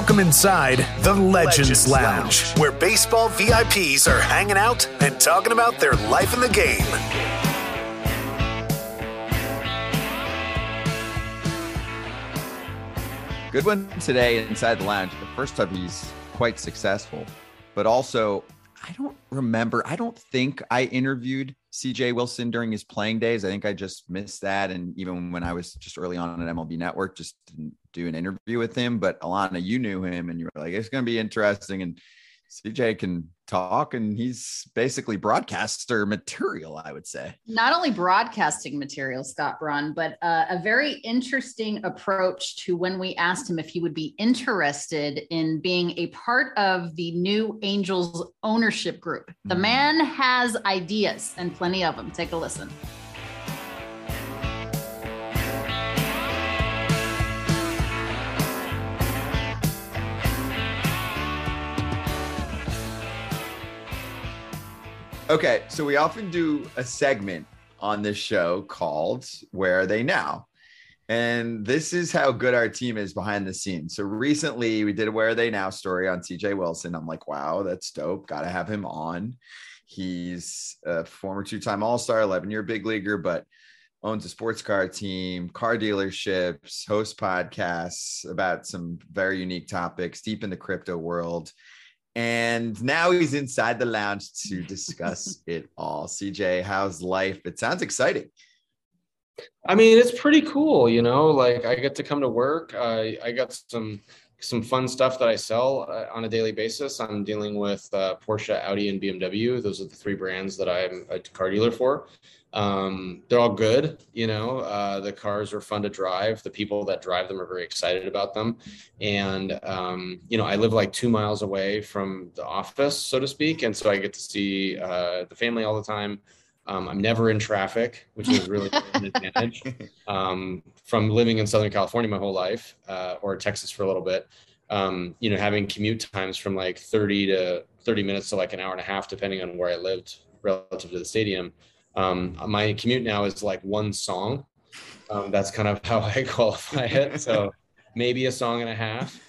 Welcome inside the Legends, Lounge, where baseball VIPs are hanging out and talking about their life in the game. Good one today inside the lounge. The first time he's quite successful, but also I don't remember. I don't think I interviewed CJ Wilson during his playing days. I think I just missed that. And even when I was just early on at MLB Network, just didn't do an interview with him. But Alana, you knew him and you were like, it's going to be interesting. And CJ can talk and he's basically broadcaster material, I would say. Not only broadcasting material, Scott Braun, but uh, a very interesting approach to when we asked him if he would be interested in being a part of the new Angels ownership group. The mm. man has ideas and plenty of them. Take a listen. Okay, so we often do a segment on this show called Where Are They Now? And this is how good our team is behind the scenes. So recently we did a Where Are They Now story on CJ Wilson. I'm like, wow, that's dope. Got to have him on. He's a former two time All Star, 11 year big leaguer, but owns a sports car team, car dealerships, hosts podcasts about some very unique topics deep in the crypto world. And now he's inside the lounge to discuss it all. CJ, how's life? It sounds exciting. I mean, it's pretty cool, you know. Like I get to come to work. I I got some some fun stuff that I sell uh, on a daily basis. I'm dealing with uh, Porsche, Audi, and BMW. Those are the three brands that I'm a car dealer for. Um, they're all good. You know, uh, the cars are fun to drive. The people that drive them are very excited about them. And, um, you know, I live like two miles away from the office, so to speak. And so I get to see uh, the family all the time. Um, I'm never in traffic, which is really an advantage um, from living in Southern California my whole life uh, or Texas for a little bit. Um, you know, having commute times from like 30 to 30 minutes to like an hour and a half, depending on where I lived relative to the stadium. Um, my commute now is like one song. Um, that's kind of how I qualify it. So maybe a song and a half.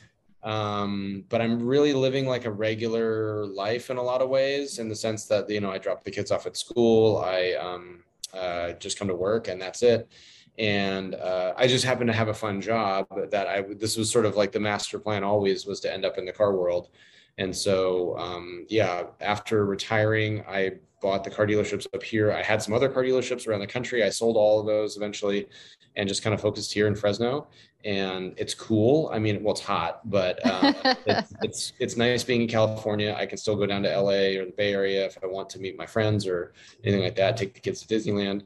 Um, but I'm really living like a regular life in a lot of ways, in the sense that you know I drop the kids off at school, I um, uh, just come to work, and that's it. And uh, I just happen to have a fun job that I. This was sort of like the master plan always was to end up in the car world. And so, um, yeah, after retiring, I bought the car dealerships up here. I had some other car dealerships around the country. I sold all of those eventually and just kind of focused here in Fresno. And it's cool. I mean, well, it's hot, but uh, it's, it's, it's nice being in California. I can still go down to LA or the Bay Area if I want to meet my friends or anything like that. Take the kids to Disneyland.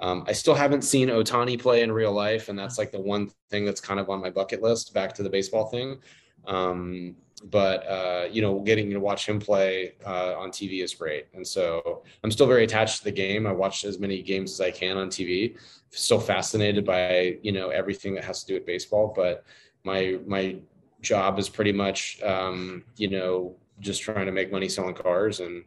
Um, I still haven't seen Ohtani play in real life, and that's like the one thing that's kind of on my bucket list. Back to the baseball thing. Um, but uh, you know, getting to watch him play uh, on TV is great. And so I'm still very attached to the game. I watch as many games as I can on TV. Still fascinated by you know everything that has to do with baseball. But my my job is pretty much um, you know just trying to make money selling cars, and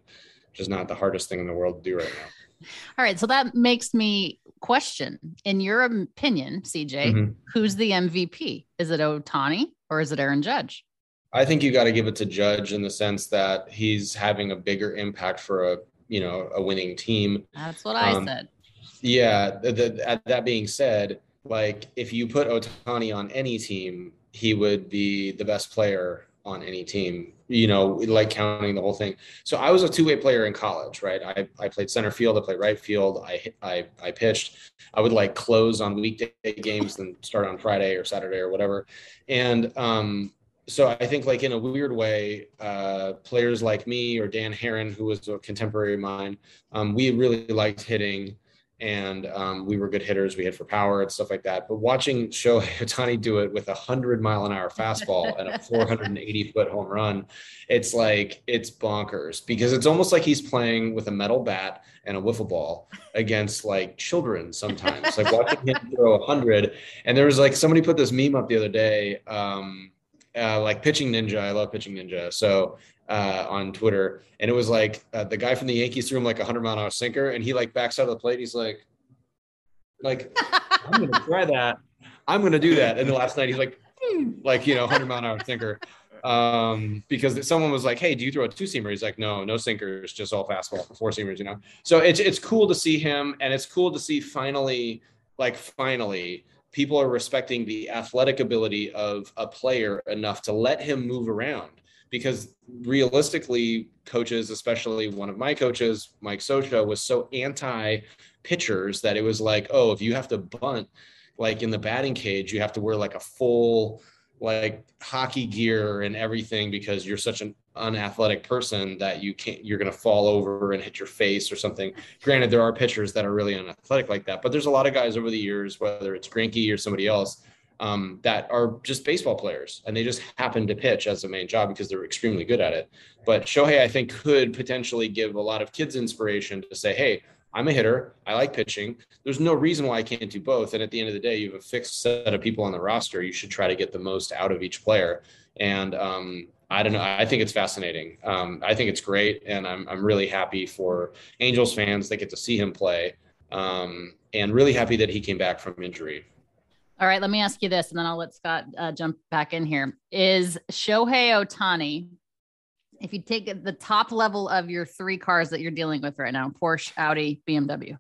just not the hardest thing in the world to do right now. All right, so that makes me question. In your opinion, CJ, mm-hmm. who's the MVP? Is it Ohtani or is it Aaron Judge? I think you got to give it to Judge in the sense that he's having a bigger impact for a you know a winning team. That's what I um, said. Yeah. The, the, that being said, like if you put Ohtani on any team, he would be the best player on any team. You know, like counting the whole thing. So I was a two way player in college, right? I, I played center field, I played right field, I I I pitched. I would like close on weekday games, then start on Friday or Saturday or whatever. And um, so I think like in a weird way, uh, players like me or Dan Haren, who was a contemporary of mine, um, we really liked hitting and um, we were good hitters. We hit for power and stuff like that. But watching Shohei Ohtani do it with a hundred mile an hour fastball and a 480 foot home run, it's like it's bonkers because it's almost like he's playing with a metal bat and a wiffle ball against like children sometimes. like watching him throw a hundred, and there was like somebody put this meme up the other day. Um, uh, like pitching ninja. I love pitching ninja. So uh, on Twitter, and it was like uh, the guy from the Yankees threw him like a hundred mile an hour sinker, and he like backs out of the plate. He's like, like I'm gonna try that. I'm gonna do that. And the last night he's like, like you know, hundred mile an hour sinker. um, because someone was like, "Hey, do you throw a two seamer?" He's like, "No, no sinkers, just all fastball, four seamers." You know, so it's it's cool to see him, and it's cool to see finally, like finally, people are respecting the athletic ability of a player enough to let him move around. Because realistically, coaches, especially one of my coaches, Mike Scioscia was so anti pitchers that it was like, oh, if you have to bunt, like in the batting cage, you have to wear like a full like hockey gear and everything because you're such an unathletic person that you can't you're going to fall over and hit your face or something granted there are pitchers that are really unathletic like that but there's a lot of guys over the years whether it's Greinke or somebody else um, that are just baseball players and they just happen to pitch as a main job because they're extremely good at it but shohei i think could potentially give a lot of kids inspiration to say hey I'm a hitter. I like pitching. There's no reason why I can't do both. And at the end of the day, you have a fixed set of people on the roster. You should try to get the most out of each player. And um, I don't know. I think it's fascinating. Um, I think it's great, and I'm I'm really happy for Angels fans that get to see him play, um, and really happy that he came back from injury. All right, let me ask you this, and then I'll let Scott uh, jump back in here. Is Shohei Ohtani if you take the top level of your three cars that you're dealing with right now Porsche, Audi, BMW,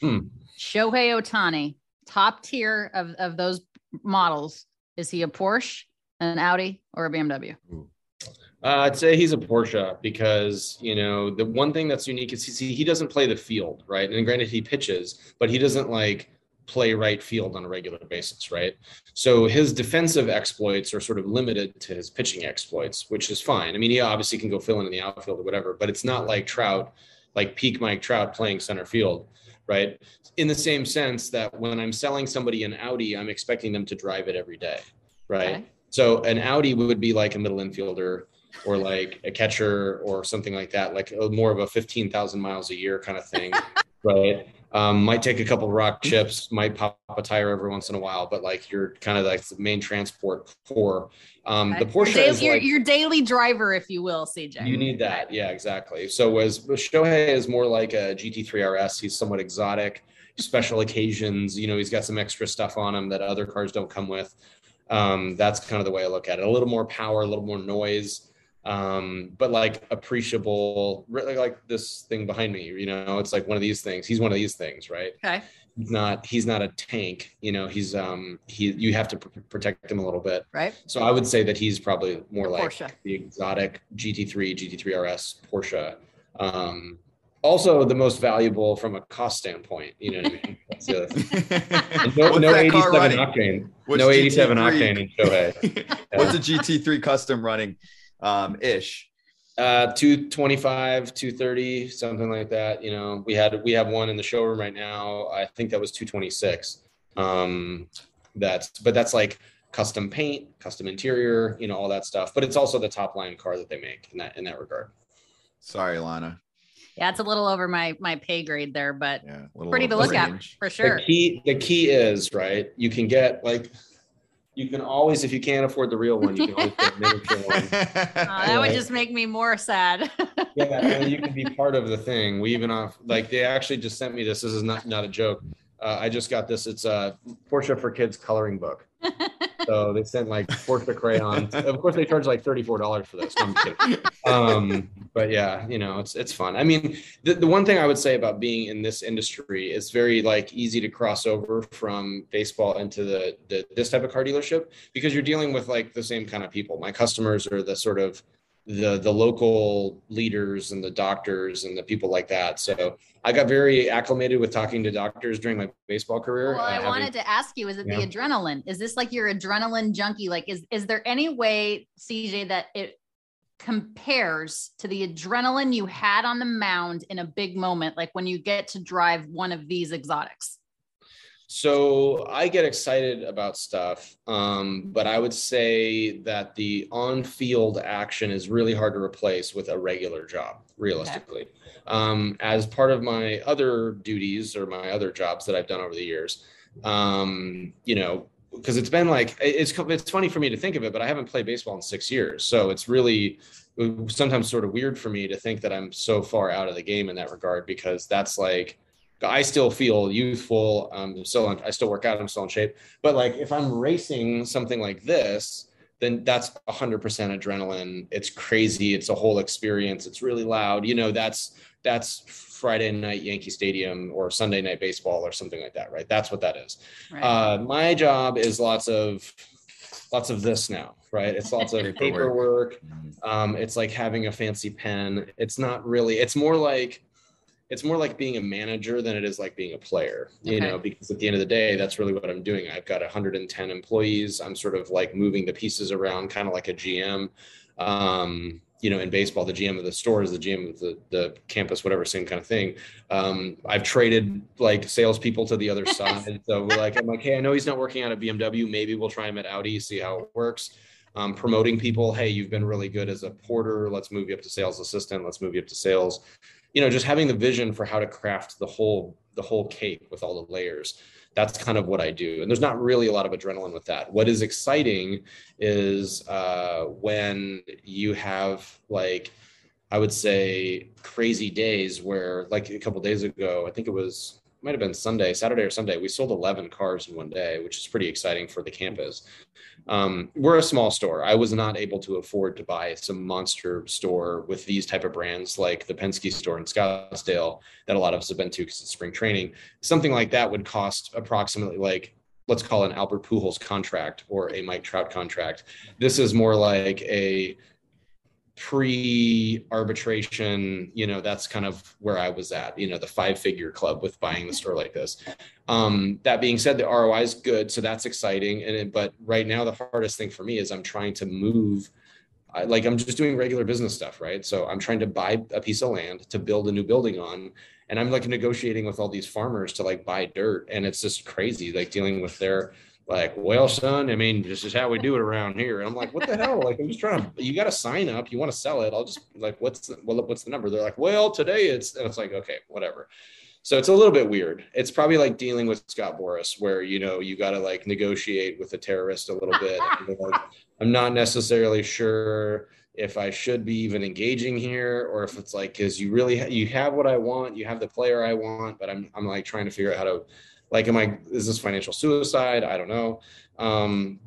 hmm. Shohei Ohtani, top tier of, of those models, is he a Porsche, an Audi, or a BMW? Uh, I'd say he's a Porsche because you know the one thing that's unique is he, he doesn't play the field right, and granted he pitches, but he doesn't like play right field on a regular basis, right? So his defensive exploits are sort of limited to his pitching exploits, which is fine. I mean, he obviously can go fill in in the outfield or whatever, but it's not like Trout, like peak Mike Trout playing center field, right? In the same sense that when I'm selling somebody an Audi, I'm expecting them to drive it every day, right? Okay. So an Audi would be like a middle infielder or like a catcher or something like that, like a, more of a 15,000 miles a year kind of thing, right? Um, might take a couple rock chips, might pop a tire every once in a while, but like you're kind of like the main transport core. um, the Porsche. Your, is your, like, your, daily driver, if you will, CJ. You need that, yeah, exactly. So as Shohei is more like a GT3 RS. He's somewhat exotic, special occasions. You know, he's got some extra stuff on him that other cars don't come with. Um, that's kind of the way I look at it. A little more power, a little more noise um but like appreciable really like this thing behind me you know it's like one of these things he's one of these things right? Okay. He's not he's not a tank you know he's um he you have to pr- protect him a little bit. Right. So i would say that he's probably more like Porsche. the exotic gt3 gt3 rs porsche. Um also the most valuable from a cost standpoint you know what i mean? That's the no, no 87 octane. What's no 87 GT3? octane in Shohei. what's a gt3 custom running um, ish? Uh, 225, 230, something like that. You know, we had, we have one in the showroom right now. I think that was 226. Um, that's, but that's like custom paint, custom interior, you know, all that stuff. But it's also the top line car that they make in that, in that regard. Sorry, Lana. Yeah, it's a little over my my pay grade there, but yeah, pretty to look at for sure. The key the key is right. You can get like you can always, if you can't afford the real one, you can always get a miniature one. Oh, that would just make me more sad. yeah, and you can be part of the thing. We even off like they actually just sent me this. This is not not a joke. Uh, I just got this. It's a Porsche for Kids coloring book. so they sent like Porsche crayons. Of course, they charge like thirty-four dollars for this. No, um, but yeah, you know, it's it's fun. I mean, the, the one thing I would say about being in this industry is very like easy to cross over from baseball into the, the this type of car dealership because you're dealing with like the same kind of people. My customers are the sort of the the local leaders and the doctors and the people like that. So I got very acclimated with talking to doctors during my baseball career. Well, I wanted to ask you: Is it yeah. the adrenaline? Is this like your adrenaline junkie? Like, is is there any way, CJ, that it compares to the adrenaline you had on the mound in a big moment, like when you get to drive one of these exotics? So I get excited about stuff, um, but I would say that the on-field action is really hard to replace with a regular job, realistically. Okay. Um, as part of my other duties or my other jobs that I've done over the years, um, you know, because it's been like it's it's funny for me to think of it, but I haven't played baseball in six years, so it's really sometimes sort of weird for me to think that I'm so far out of the game in that regard because that's like I still feel youthful. I'm still, I still work out. I'm still in shape. But like, if I'm racing something like this, then that's 100% adrenaline. It's crazy. It's a whole experience. It's really loud. You know, that's that's Friday night Yankee Stadium or Sunday night baseball or something like that, right? That's what that is. Right. Uh, my job is lots of lots of this now, right? It's lots of paperwork. Mm-hmm. Um, it's like having a fancy pen. It's not really. It's more like it's more like being a manager than it is like being a player, you okay. know, because at the end of the day, that's really what I'm doing. I've got 110 employees. I'm sort of like moving the pieces around, kind of like a GM. Um, you know, in baseball, the GM of the store is the GM of the, the campus, whatever, same kind of thing. Um, I've traded like salespeople to the other side. So we're like, I'm like, hey, I know he's not working out at BMW. Maybe we'll try him at Audi, see how it works. Um, promoting people, hey, you've been really good as a porter. Let's move you up to sales assistant. Let's move you up to sales you know just having the vision for how to craft the whole the whole cake with all the layers that's kind of what i do and there's not really a lot of adrenaline with that what is exciting is uh, when you have like i would say crazy days where like a couple days ago i think it was might have been Sunday, Saturday or Sunday. We sold 11 cars in one day, which is pretty exciting for the campus. Um, we're a small store. I was not able to afford to buy some monster store with these type of brands like the Penske store in Scottsdale that a lot of us have been to because it's spring training. Something like that would cost approximately like let's call an Albert Pujols contract or a Mike Trout contract. This is more like a pre arbitration you know that's kind of where i was at you know the five figure club with buying the store like this. Um, that being said the roi is good so that's exciting and it, but right now the hardest thing for me is i'm trying to move I, like i'm just doing regular business stuff right? So i'm trying to buy a piece of land to build a new building on and i'm like negotiating with all these farmers to like buy dirt and it's just crazy like dealing with their like, well, son, I mean, this is how we do it around here. And I'm like, what the hell? Like, I'm just trying to, you got to sign up. You want to sell it. I'll just like, what's the, well, what's the number? They're like, well, today it's, and it's like, okay, whatever. So it's a little bit weird. It's probably like dealing with Scott Boras, where, you know, you got to like negotiate with a terrorist a little bit. like, I'm not necessarily sure if I should be even engaging here or if it's like, cause you really, ha- you have what I want, you have the player I want, but I'm, I'm like trying to figure out how to, like, am I, is this financial suicide? I don't know. Um,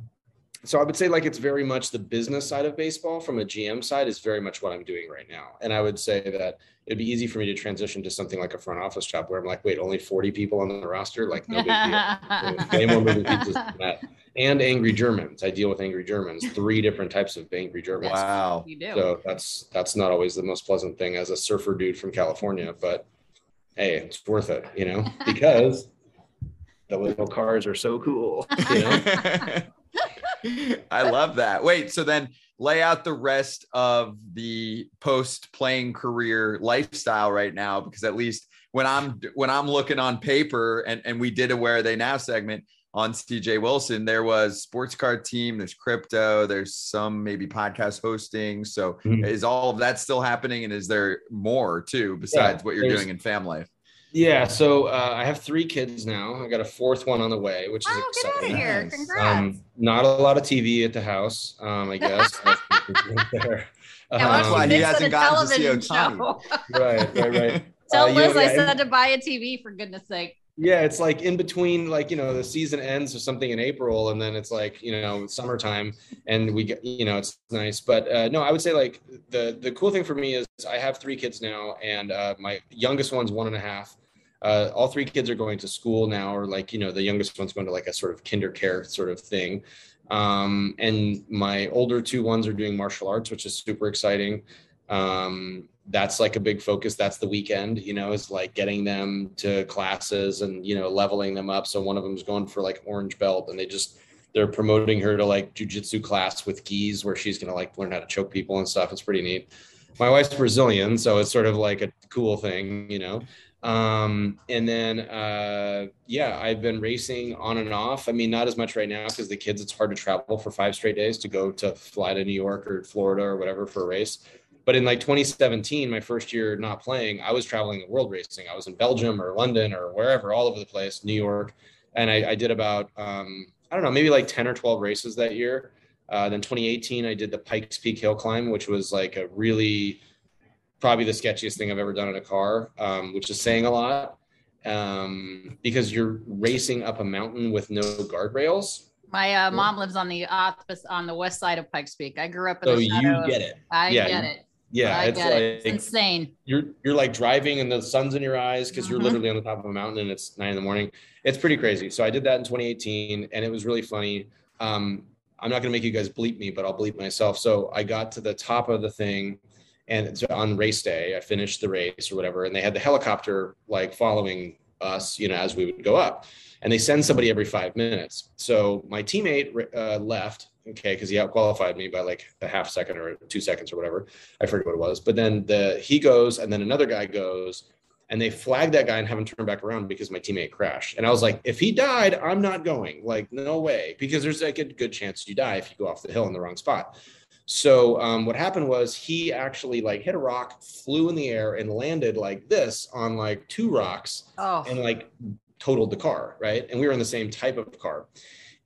so I would say like it's very much the business side of baseball from a GM side is very much what I'm doing right now. And I would say that it'd be easy for me to transition to something like a front office job where I'm like, wait, only 40 people on the roster? Like no big deal. Way more moving pieces than that. And angry Germans. I deal with angry Germans, three different types of angry Germans. Wow. You do. So that's that's not always the most pleasant thing as a surfer dude from California, but hey, it's worth it, you know, because the little cars are so cool. You know? I love that. Wait, so then lay out the rest of the post playing career lifestyle right now, because at least when I'm when I'm looking on paper and, and we did a where are they now segment on CJ Wilson, there was sports card team, there's crypto, there's some maybe podcast hosting. So mm-hmm. is all of that still happening? And is there more too besides yeah, what you're doing in family life? Yeah, so uh, I have three kids now. I got a fourth one on the way, which is oh, exciting. Get out of here. Congrats. Um, not a lot of TV at the house, um, I guess. there. That's why he hasn't gotten to see Ohtani. right, right, right. Tell uh, Liz know, I said to buy a TV for goodness sake. Yeah, it's like in between, like you know, the season ends or something in April, and then it's like you know summertime, and we get you know it's nice. But uh, no, I would say like the the cool thing for me is I have three kids now, and uh, my youngest one's one and a half. Uh, all three kids are going to school now, or like you know the youngest one's going to like a sort of kinder care sort of thing. Um, and my older two ones are doing martial arts, which is super exciting. Um, that's like a big focus. That's the weekend, you know, is like getting them to classes and, you know, leveling them up. So one of them is going for like orange belt and they just, they're promoting her to like jujitsu class with gis where she's going to like learn how to choke people and stuff. It's pretty neat. My wife's Brazilian, so it's sort of like a cool thing, you know. Um, and then, uh, yeah, I've been racing on and off. I mean, not as much right now because the kids, it's hard to travel for five straight days to go to fly to New York or Florida or whatever for a race. But in like 2017, my first year not playing, I was traveling the world racing. I was in Belgium or London or wherever, all over the place, New York. And I, I did about, um, I don't know, maybe like 10 or 12 races that year. Uh, then 2018, I did the Pikes Peak Hill Climb, which was like a really, probably the sketchiest thing I've ever done in a car, um, which is saying a lot um, because you're racing up a mountain with no guardrails My uh, mom lives on the opposite on the west side of Pikes Peak. I grew up in So the you shadow of- get it. I Yeah, get you- it. Yeah, I it's like it. It's insane. you're you're like driving and the sun's in your eyes because you're Mhm. literally on the top of a mountain and it's nine in the morning. It's pretty crazy. So I did that in 2018 and it was really funny. Um, I'm not gonna make you guys bleep me, but I'll bleep myself. So I got to the top of the thing and it's on race day, I finished the race or whatever, and they had the helicopter like following us, you know, as we would go up. And they send somebody every five minutes. So my teammate uh, left, okay, because he outqualified me by like a half second or two seconds or whatever. I forget what it was. But then the he goes, and then another guy goes, and they flag that guy and have him turn back around because my teammate crashed. And I was like, if he died, I'm not going. Like, no way, because there's like a good chance you die if you go off the hill in the wrong spot. So um, what happened was he actually like hit a rock, flew in the air, and landed like this on like two rocks Oh, and like totaled the car, right? And we were in the same type of car.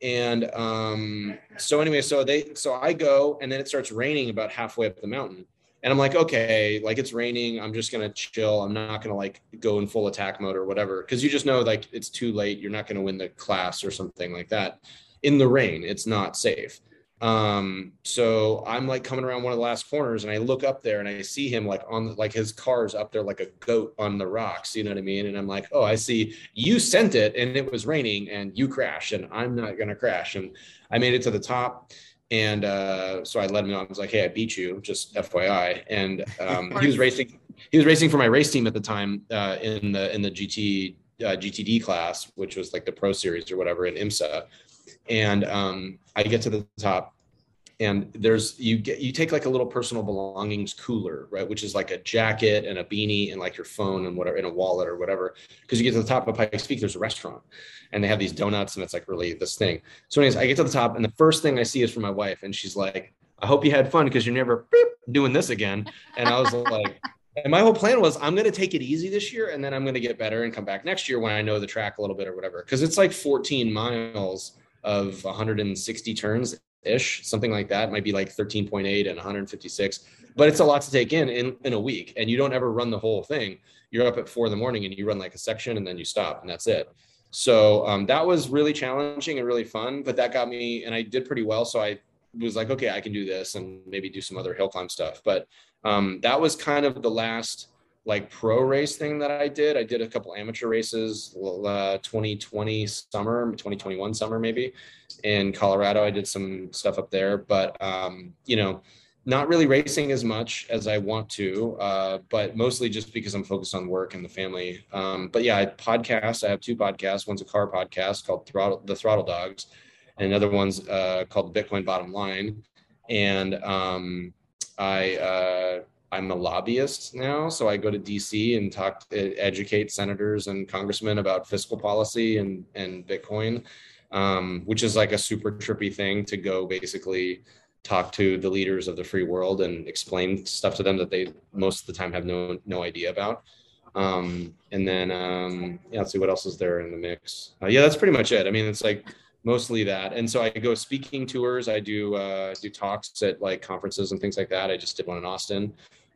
And um, so anyway, so they so I go and then it starts raining about halfway up the mountain. And I'm like, okay, like it's raining. I'm just gonna chill. I'm not gonna like go in full attack mode or whatever. Cause you just know like it's too late. You're not gonna win the class or something like that. In the rain, it's not safe. Um, so I'm like coming around one of the last corners and I look up there and I see him like on like his car's up there like a goat on the rocks, you know what I mean? And I'm like, oh, I see you sent it and it was raining and you crashed and I'm not gonna crash. And I made it to the top. And uh, so I let him know. I was like, "Hey, I beat you, just FYI." And um, he was racing. He was racing for my race team at the time uh, in the in the GT uh, GTD class, which was like the Pro Series or whatever in IMSA and um, I get to the top, and there's you get you take like a little personal belongings cooler, right, which is like a jacket and a beanie and like your phone and whatever in a wallet or whatever, because you get to the top of Pikes Peak, there's a restaurant, and they have these donuts, and it's like really this thing. So, anyways, I get to the top, and the first thing I see is from my wife, and she's like, "I hope you had fun because you're never doing this again," and I was like. And my whole plan was I'm going to take it easy this year and then I'm going to get better and come back next year when I know the track a little bit or whatever. Cause it's like 14 miles of 160 turns ish, something like that. It might be like 13.8 and 156, but it's a lot to take in, in in a week. And you don't ever run the whole thing. You're up at four in the morning and you run like a section and then you stop and that's it. So um, that was really challenging and really fun, but that got me and I did pretty well. So I was like, okay, I can do this and maybe do some other hill climb stuff. But um, that was kind of the last like pro race thing that I did. I did a couple amateur races, uh, 2020 summer, 2021 summer maybe, in Colorado. I did some stuff up there, but um, you know, not really racing as much as I want to, uh, but mostly just because I'm focused on work and the family. Um, but yeah, I podcast. I have two podcasts. One's a car podcast called Throttle, The Throttle Dogs, and another one's uh, called Bitcoin Bottom Line. And um, I uh, I'm a lobbyist now, so I go to DC and talk, educate senators and congressmen about fiscal policy and and Bitcoin, um, which is like a super trippy thing to go basically talk to the leaders of the free world and explain stuff to them that they most of the time have no no idea about. Um, and then um, yeah, let's see what else is there in the mix. Uh, yeah, that's pretty much it. I mean, it's like mostly that. And so I go speaking tours. I do uh, do talks at like conferences and things like that. I just did one in Austin,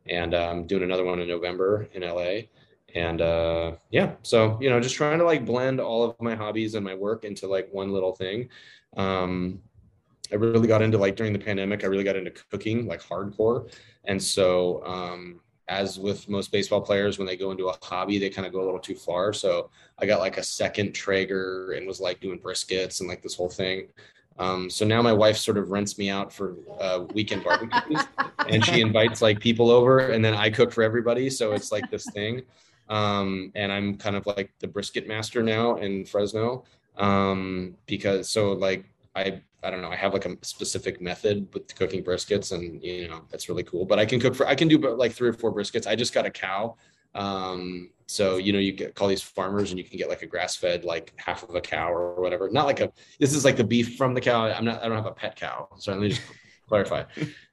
and um, doing another one in November in LA. And uh, yeah, so you know, just trying to like blend all of my hobbies and my work into like one little thing. Um, I really got into like during the pandemic. I really got into cooking like hardcore, and so um, as with most baseball players, when they go into a hobby, they kind of go a little too far. So I got like a second Traeger and was like doing briskets and like this whole thing. Um, so now my wife sort of rents me out for uh, weekend barbecues, and she invites like people over, and then I cook for everybody. So it's like this thing, um, and I'm kind of like the brisket master now in Fresno um, because so like I I don't know I have like a specific method with cooking briskets, and you know that's really cool. But I can cook for I can do like three or four briskets. I just got a cow. Um, so you know you get call these farmers and you can get like a grass fed like half of a cow or whatever. Not like a this is like the beef from the cow. I'm not I don't have a pet cow. So let me just clarify.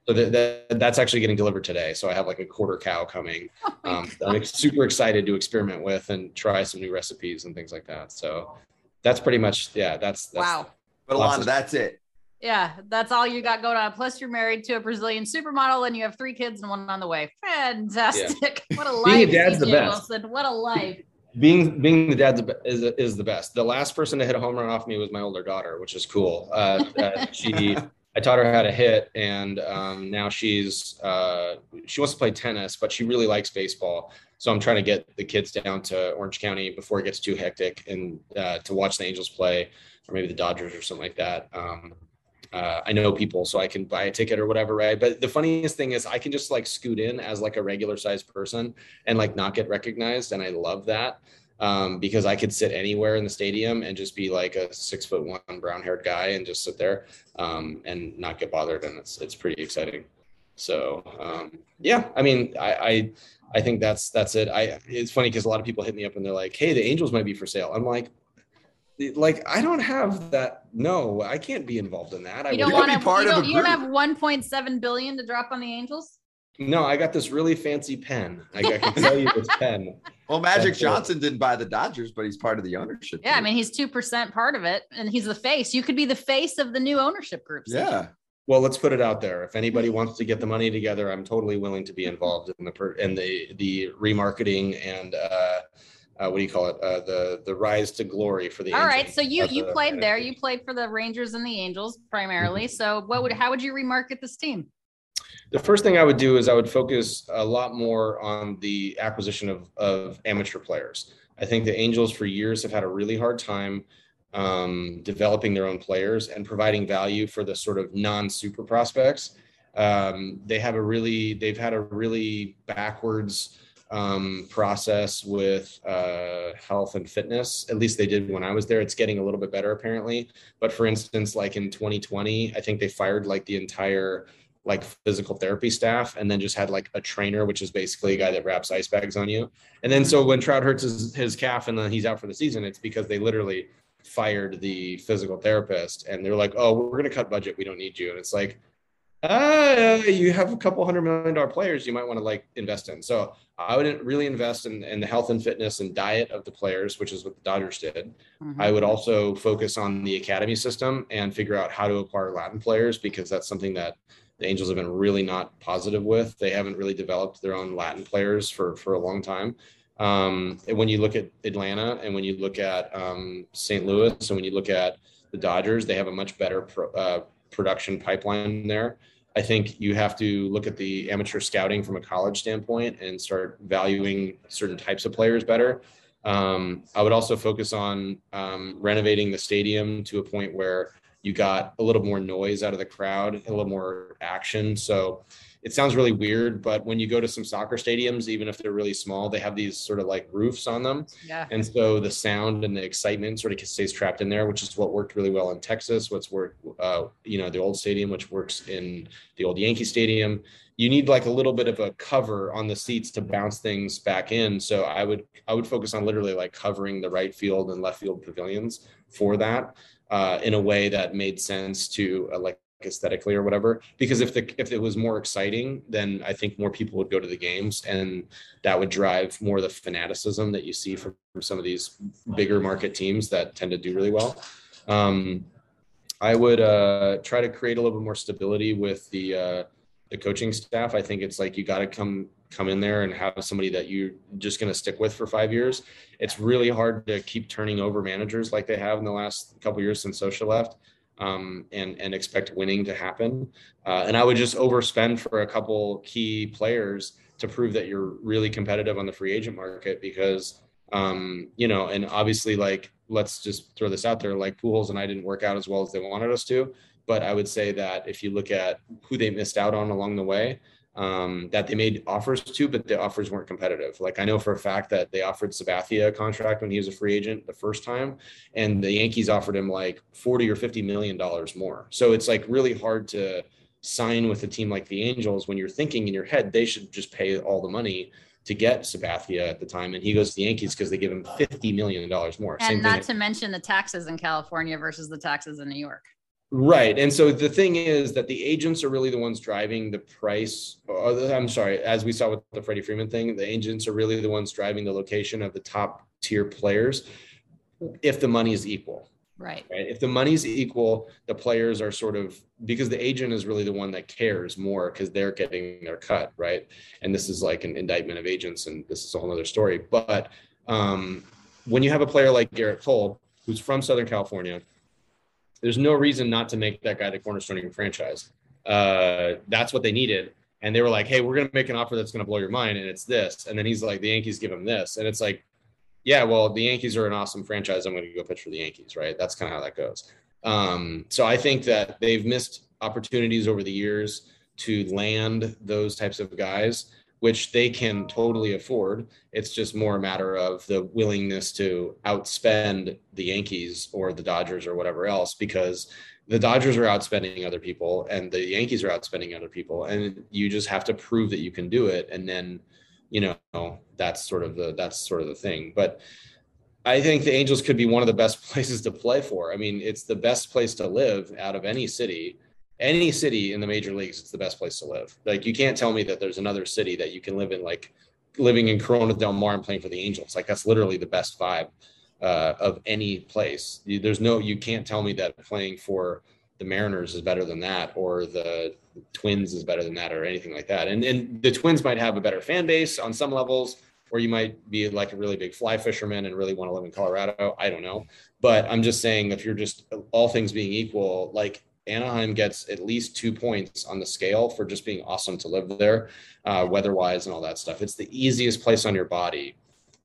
So that, that, that's actually getting delivered today. So I have like a quarter cow coming. Um, I'm super excited to experiment with and try some new recipes and things like that. So that's pretty much yeah. That's, that's wow. But Lots Alana, of- that's it. Yeah, that's all you got going on. Plus, you're married to a Brazilian supermodel, and you have three kids and one on the way. Fantastic! What a life, Being a dad's the best. Wilson. What a life. being being the dad is is the best. The last person to hit a home run off me was my older daughter, which is cool. Uh, uh, she I taught her how to hit, and um, now she's uh, she wants to play tennis, but she really likes baseball. So I'm trying to get the kids down to Orange County before it gets too hectic, and uh, to watch the Angels play, or maybe the Dodgers or something like that. Um, uh, I know people, so I can buy a ticket or whatever, right? But the funniest thing is, I can just like scoot in as like a regular sized person and like not get recognized, and I love that um, because I could sit anywhere in the stadium and just be like a six foot one brown haired guy and just sit there um, and not get bothered. And it's, it's pretty exciting. So um, yeah, I mean, I, I, I think that's, that's it. I, it's funny because a lot of people hit me up and they're like, Hey, the angels might be for sale. I'm like, like I don't have that. No, I can't be involved in that. You don't want to be part you of. You don't have 1.7 billion to drop on the Angels. No, I got this really fancy pen. I, I can tell you this pen. Well, Magic Johnson didn't buy the Dodgers, but he's part of the ownership. Yeah, group. I mean, he's two percent part of it, and he's the face. You could be the face of the new ownership group. Yeah. Well, let's put it out there. If anybody wants to get the money together, I'm totally willing to be involved in the per- in the the remarketing and uh, uh, what do you call it? Uh, the the rise to glory for the. All Angels. right, so you you the, played there. You played for the Rangers and the Angels primarily. Mm-hmm. So what would how would you remarket this team? the first thing I would do is I would focus a lot more on the acquisition of, of amateur players. I think the Angels for years have had a really hard time um, developing their own players and providing value for the sort of non-super prospects. Um, they have a really, they've had a really backwards um, process with uh, health and fitness. At least they did when I was there. It's getting a little bit better apparently. But for instance, like in 2020, I think they fired like the entire like physical therapy staff and then just had like a trainer which is basically a guy that wraps ice bags on you and then so when trout hurts his, his calf and then he's out for the season it's because they literally fired the physical therapist and they're like oh we're going to cut budget we don't need you and it's like uh, you have a couple hundred million dollar players you might want to like invest in so i wouldn't really invest in, in the health and fitness and diet of the players which is what the dodgers did mm-hmm. i would also focus on the academy system and figure out how to acquire latin players because that's something that the Angels have been really not positive with. They haven't really developed their own Latin players for for a long time. Um, when you look at Atlanta and when you look at um, St. Louis and when you look at the Dodgers, they have a much better pro, uh, production pipeline there. I think you have to look at the amateur scouting from a college standpoint and start valuing certain types of players better. Um, I would also focus on um, renovating the stadium to a point where you got a little more noise out of the crowd, a little more action. So it sounds really weird, but when you go to some soccer stadiums, even if they're really small, they have these sort of like roofs on them. Yeah. And so the sound and the excitement sort of stays trapped in there, which is what worked really well in Texas. What's worked, uh, you know, the old stadium, which works in the old Yankee Stadium. You need like a little bit of a cover on the seats to bounce things back in. So I would I would focus on literally like covering the right field and left field pavilions for that uh, in a way that made sense to uh, like aesthetically or whatever because if the if it was more exciting then i think more people would go to the games and that would drive more of the fanaticism that you see from, from some of these bigger market teams that tend to do really well. Um, i would uh, try to create a little bit more stability with the uh, the coaching staff. I think it's like you got to come come in there and have somebody that you're just going to stick with for five years. It's really hard to keep turning over managers like they have in the last couple years since Scioscia left, um, and and expect winning to happen. Uh, and I would just overspend for a couple key players to prove that you're really competitive on the free agent market because um, you know, and obviously like let's just throw this out there, like Pujols and I didn't work out as well as they wanted us to. But I would say that if you look at who they missed out on along the way, um, that they made offers to, but the offers weren't competitive. Like I know for a fact that they offered Sabathia a contract when he was a free agent the first time, and the Yankees offered him like 40 or 50 million dollars more. So it's like really hard to sign with a team like the Angels when you're thinking in your head they should just pay all the money to get Sabathia at the time, and he goes to the Yankees because they give him fifty million dollars more. And Same not to mention the taxes in California versus the taxes in New York. Right. And so the thing is that the agents are really the ones driving the price. I'm sorry, as we saw with the Freddie Freeman thing, the agents are really the ones driving the location of the top tier players if the money is equal. Right. right. If the money's equal, the players are sort of because the agent is really the one that cares more because they're getting their cut. Right. And this is like an indictment of agents, and this is a whole other story. But Um, when you have a player like Gerrit Cole, who's from Southern California, there's no reason not to make that guy the cornerstone of your franchise. Uh, that's what they needed. And they were like, hey, we're going to make an offer that's going to blow your mind. And it's this. And then he's like, the Yankees give him this. And it's like, yeah, well, the Yankees are an awesome franchise. I'm going to go pitch for the Yankees, right? That's kind of how that goes. Um, so I think that they've missed opportunities over the years to land those types of guys which they can totally afford. It's just more a matter of the willingness to outspend the Yankees or the Dodgers or whatever else, because the Dodgers are outspending other people and the Yankees are outspending other people. And you just have to prove that you can do it. And then, you know, that's sort of the, that's sort of the thing. But I think the Angels could be one of the best places to play for. I mean, it's the best place to live out of any city any city in the major leagues, it's the best place to live. Like you can't tell me that there's another city that you can live in, like living in Corona Del Mar and playing for the Angels. Like that's literally the best vibe uh, of any place. There's no, you can't tell me that playing for the Mariners is better than that, or the Twins is better than that, or anything like that. And and the Twins might have a better fan base on some levels, or you might be like a really big fly fisherman and really want to live in Colorado. I don't know, but I'm just saying if you're just all things being equal, like Anaheim gets at least two points on the scale for just being awesome to live there, uh, weather-wise and all that stuff. It's the easiest place on your body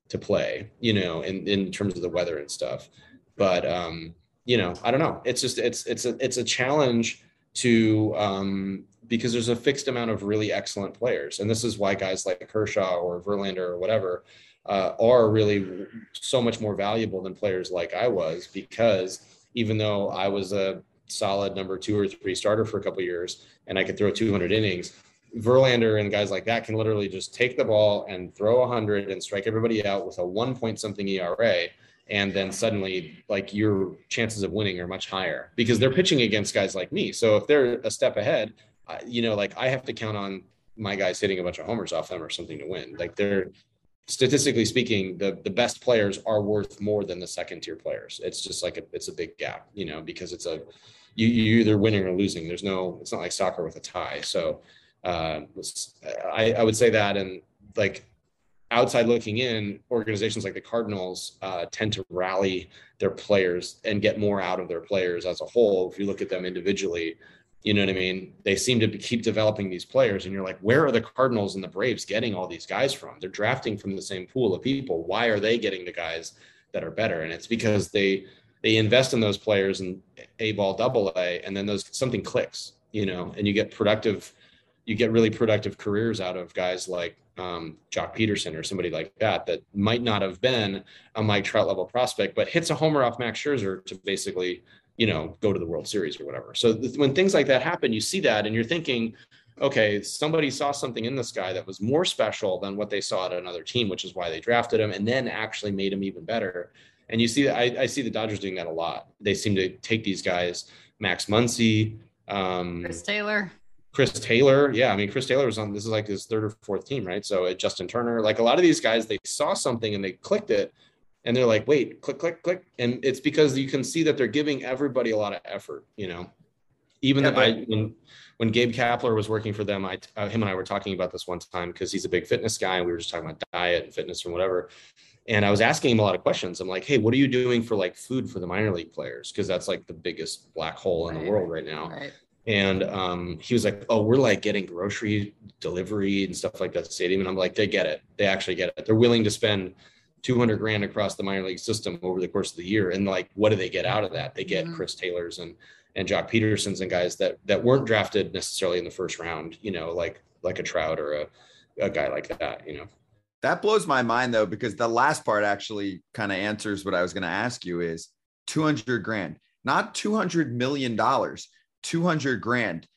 to play, you know, in, in terms of the weather and stuff. But um, you know, I don't know. It's just it's it's a it's a challenge to um, because there's a fixed amount of really excellent players, and this is why guys like Kershaw or Verlander or whatever uh, are really so much more valuable than players like I was because even though I was a solid number two or three starter for a couple years and I could throw 200 innings. Verlander and guys like that can literally just take the ball and throw 100 and strike everybody out with a one point something ERA. And then suddenly, like your chances of winning are much higher because they're pitching against guys like me. So if they're a step ahead, you know, like I have to count on my guys hitting a bunch of homers off them or something to win. Like they're statistically speaking, the the best players are worth more than the second tier players. It's just like a, it's a big gap, you know, because it's a you you either winning or losing. There's no it's not like soccer with a tie. So uh, I, I would say that and like outside looking in, organizations like the Cardinals uh, tend to rally their players and get more out of their players as a whole. If you look at them individually, you know what I mean? They seem to keep developing these players, and you're like, where are the Cardinals and the Braves getting all these guys from? They're drafting from the same pool of people. Why are they getting the guys that are better? And it's because they they invest in those players in a ball double a and then those something clicks you know and you get productive you get really productive careers out of guys like um, Joc Pederson or somebody like that that might not have been a Mike Trout level prospect, but hits a homer off Max Scherzer to basically, you know, go to the World Series or whatever. So th- when things like that happen, you see that and you're thinking, okay, somebody saw something in this guy that was more special than what they saw at another team, which is why they drafted him and then actually made him even better. And you see, I, I see the Dodgers doing that a lot. They seem to take these guys, Max Muncy, um, Chris Taylor. Chris Taylor, yeah, I mean Chris Taylor was on. This is like his third or fourth team, right? So uh, Justin Turner, like a lot of these guys, they saw something and they clicked it, and they're like, wait, click, click, click, and it's because you can see that they're giving everybody a lot of effort, you know. Even yeah, I, when when Gabe Kapler was working for them, I uh, him and I were talking about this one time because he's a big fitness guy, and we were just talking about diet and fitness and whatever and I was asking him a lot of questions. I'm like, hey, what are you doing for like food for the minor league players? Because that's like the biggest black hole in the world right now. Right. And um, he was like, oh, we're like getting grocery delivery and stuff like that stadium. And I'm like, they get it. They actually get it. They're willing to spend 200 grand across the minor league system over the course of the year. And like, what do they get out of that? They get mm-hmm. Chris Taylors and and Joc Pederson's and guys that that weren't drafted necessarily in the first round. You know, like like a Trout or a a guy like that. You know. That blows my mind though, because the last part actually kind of answers what I was going to ask you is 200 grand, not 200 million dollars, 200 grand.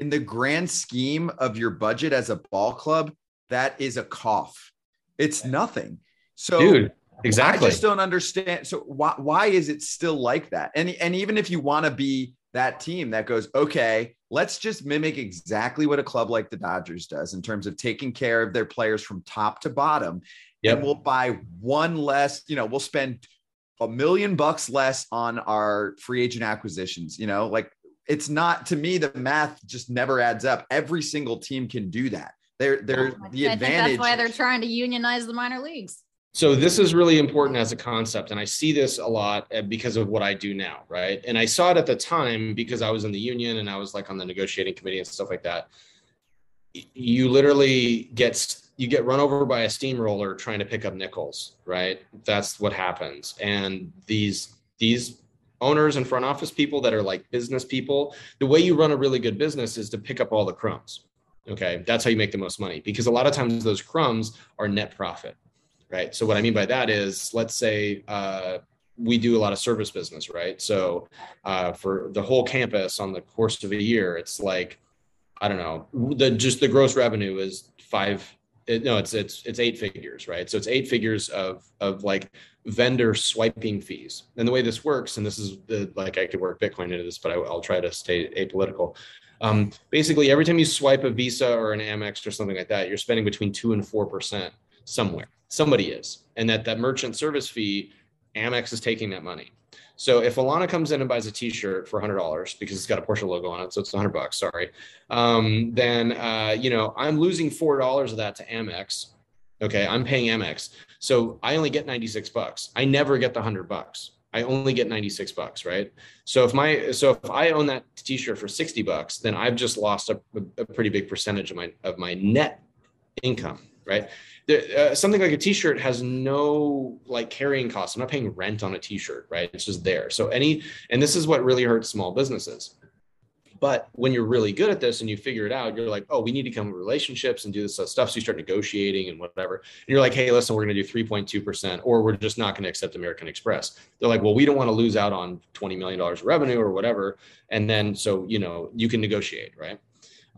In the grand scheme of your budget as a ball club, that is a cough. It's nothing. So, dude, exactly. I just don't understand. So, why, why is it still like that? And, and even if you want to be that team that goes, okay, let's just mimic exactly what a club like the Dodgers does in terms of taking care of their players from top to bottom. Yep. And we'll buy one less, you know, we'll spend a million bucks less on our free agent acquisitions, you know, like it's not to me, the math just never adds up. Every single team can do that. They're, they're oh the I advantage. that's why they're trying to unionize the minor leagues. So this is really important as a concept and i see this a lot uh, because of what i do now right? And i saw it at the time because i was in the union and i was like on the negotiating committee and stuff like that. You literally get you get run over by a steamroller trying to pick up nickels right? That's what happens. And these these owners and front office people that are like business people the way you run a really good business is to pick up all the crumbs okay? That's how you make the most money because a lot of times those crumbs are net profit right? So what i mean by that is let's say uh, we do a lot of service business right? So uh, for the whole campus on the course of a year it's like i don't know the just the gross revenue is five it, no it's it's it's eight figures right? So it's eight figures of of like vendor swiping fees. And the way this works and this is the like i could work bitcoin into this but I, will try to stay apolitical. Um, basically every time you swipe a visa or an amex or something like that you're spending between two and four percent somewhere somebody is and that that merchant service fee amex is taking that money so if Alana comes in and buys a T-shirt for hundred dollars because it's got a Porsche logo on it, so it's hundred bucks. Sorry, um, then uh, you know I'm losing four dollars of that to Amex. Okay, I'm paying Amex, so I only get ninety six bucks. I never get the hundred bucks. I only get 96 bucks, right? So if my so if I own that t-shirt for 60 bucks, then I've just lost a, a pretty big percentage of my of my net income, right? uh, something like a t-shirt has no like carrying costs. I'm not paying rent on a t-shirt, right? It's just there. So any, and this is what really hurts small businesses. But when you're really good at this and you figure it out, you're like, oh, we need to come relationships and do this stuff. So you start negotiating and whatever. And you're like, hey, listen, we're going to do 3.2%, or we're just not going to accept American Express. They're like, well, we don't want to lose out on $20 million of revenue or whatever. And then, so, you know, you can negotiate, right?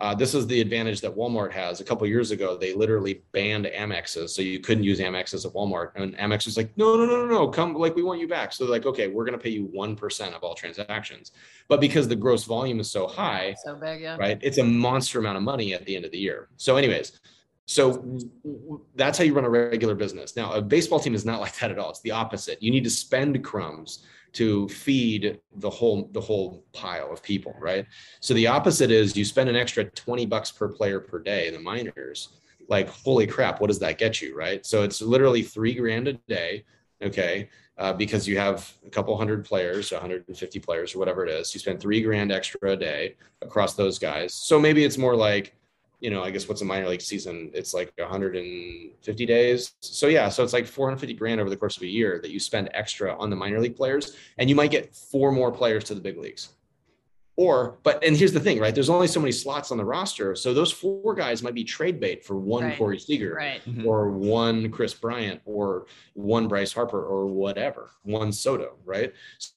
Uh, this is the advantage that Walmart has. A couple years ago, they literally banned Amexes, so you couldn't use Amexes at Walmart. And Amex was like, "No, no, no, no, no, come! Like we want you back." So they're like, "Okay, we're going to pay you one percent of all transactions." But because the gross volume is so high, so big, yeah, right? It's a monster amount of money at the end of the year. So, anyways, so that's how you run a regular business. Now, a baseball team is not like that at all. It's the opposite. You need to spend crumbs to feed the whole the whole pile of people, right? So the opposite is you spend an extra 20 bucks per player per day in the minors. Like, holy crap, what does that get you, right? So it's literally three grand a day, okay? Uh, because you have a couple hundred players, 150 players, or whatever it is. You spend three grand extra a day across those guys. So maybe it's more like you know, I guess what's a minor league season? It's like 150 days. So yeah, so it's like 450 grand over the course of a year that you spend extra on the minor league players, and you might get four more players to the big leagues. Or, but and here's the thing, right? There's only so many slots on the roster, so those four guys might be trade bait for one right. Corey Seager, right. Mm-hmm. or one Kris Bryant, or one Bryce Harper, or whatever, one Soto, right?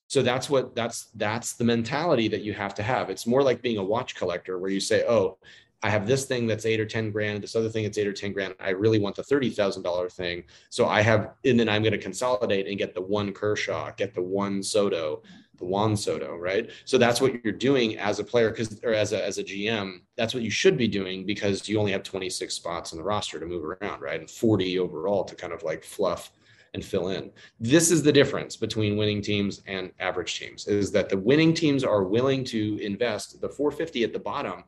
So that's what that's that's the mentality that you have to have. It's more like being a watch collector, where you say, oh, I have this thing that's eight or 10 grand, this other thing that's eight or 10 grand. I really want the $30,000 thing. So I have, and then I'm going to consolidate and get the one Kershaw, get the one Soto, the Juan Soto, right? So that's what you're doing as a player, because, or as a, as a GM, that's what you should be doing because you only have 26 spots in the roster to move around, right? And 40 overall to kind of like fluff and fill in. This is the difference between winning teams and average teams is that the winning teams are willing to invest the 450 at the bottom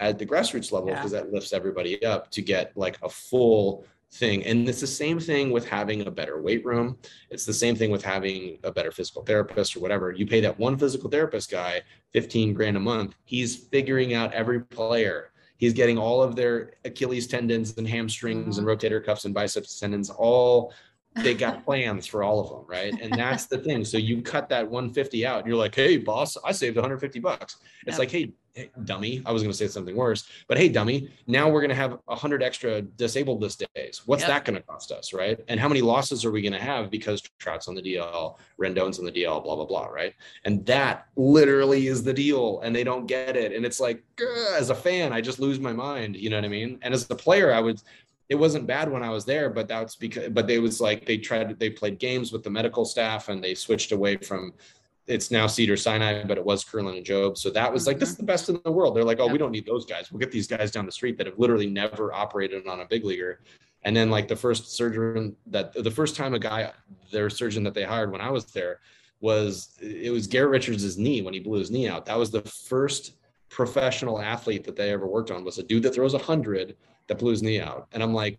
at the grassroots level because yeah. that lifts everybody up to get like a full thing. And it's the same thing with having a better weight room. It's the same thing with having a better physical therapist or whatever. You pay that one physical therapist guy 15 grand a month. He's figuring out every player. He's getting all of their Achilles tendons and hamstrings mm-hmm. and rotator cuffs and biceps tendons all they got plans for all of them, right? And that's the thing. So you cut that 150 out, and you're like, "Hey, boss, I saved 150 bucks." It's like, "Hey, hey, dummy, I was going to say something worse, but hey, dummy, now we're going to have 100 extra disabled list days. What's yep. that going to cost us, right? And how many losses are we going to have because Trout's on the DL, Rendon's on the DL, blah blah blah, right? And that literally is the deal, and they don't get it. And it's like, as a fan, I just lose my mind. You know what I mean? And as a player, I would it wasn't bad when I was there, but that's because, but they was like, they tried, they played games with the medical staff and they switched away from, it's now Cedar Sinai, but it was Kerlan and Jobe. So that was like, this is the mm-hmm. best in the world. They're like, oh, we don't need those guys. We'll get these guys down the street that have literally never operated on a big leaguer. And then like the first surgeon that the first time a guy, their surgeon that they hired when I was there was, it was Garrett Richards' knee when he blew his knee out. That was the first professional athlete that they ever worked on was a dude that throws a hundred that blew his knee out. And I'm like,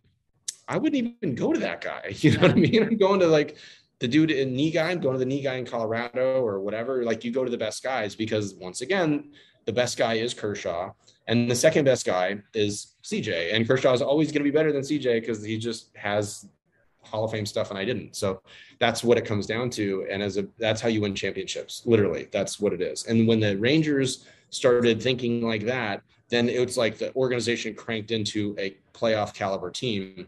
I wouldn't even go to that guy. You know what I mean? I'm going to like the dude in knee guy, I'm going to the knee guy in Colorado or whatever. Like you go to the best guys because once again, the best guy is Kershaw. And the second best guy is CJ. And Kershaw is always going to be better than CJ because he just has Hall of Fame stuff and I didn't. So that's what it comes down to. And as a that's how you win championships. Literally, that's what it is. And when the Rangers started thinking like that, then it was like the organization cranked into a playoff caliber team